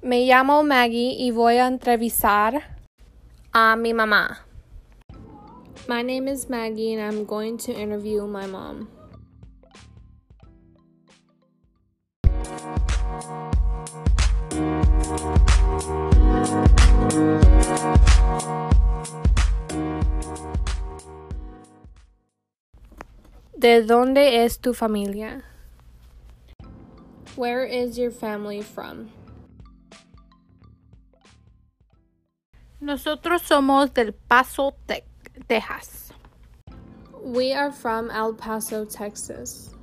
Me llamo Maggie y voy a entrevistar a mi mamá. My name is Maggie and I'm going to interview my mom. ¿De dónde es tu familia? Where is your family from? Nosotros somos del Paso, Te- Texas. We are from El Paso, Texas.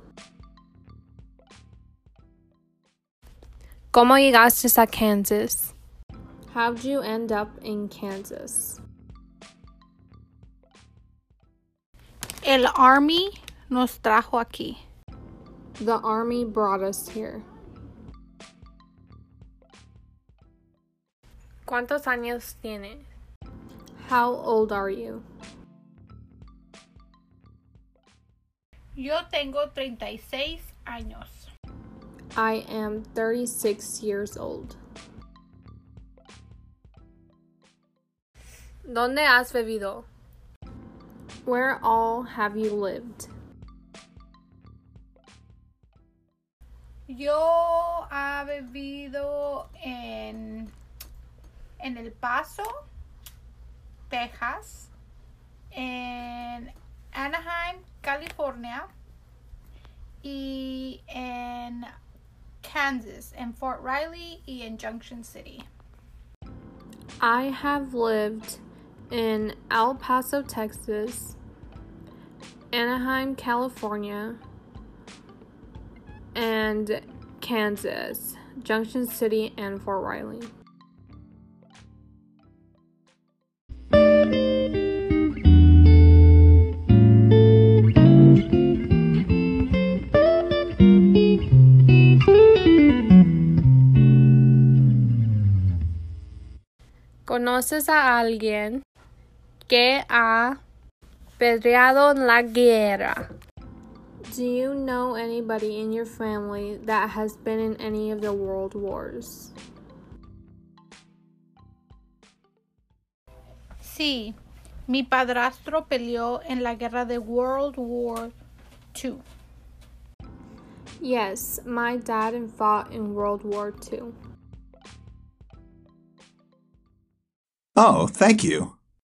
¿Cómo llegaste a Kansas? How'd you end up in Kansas? El Army nos trajo aquí. The Army brought us here. ¿Cuántos años tienes? How old are you? Yo tengo 36 años. I am 36 years old. ¿Dónde has vivido? Where all have you lived? Yo ha vivido en, en El Paso, Texas, en Anaheim, California y en Kansas, en Fort Riley y en Junction City. I have lived in El Paso, Texas, Anaheim, California, and Kansas, Junction City, and Fort Riley. ¿Conoces a alguien que ha peleado en la guerra? Do you know anybody in your family that has been in any of the world wars? Sí, mi padrastro peleó en la guerra de World War II. Yes, my dad fought in World War II. Oh, thank you.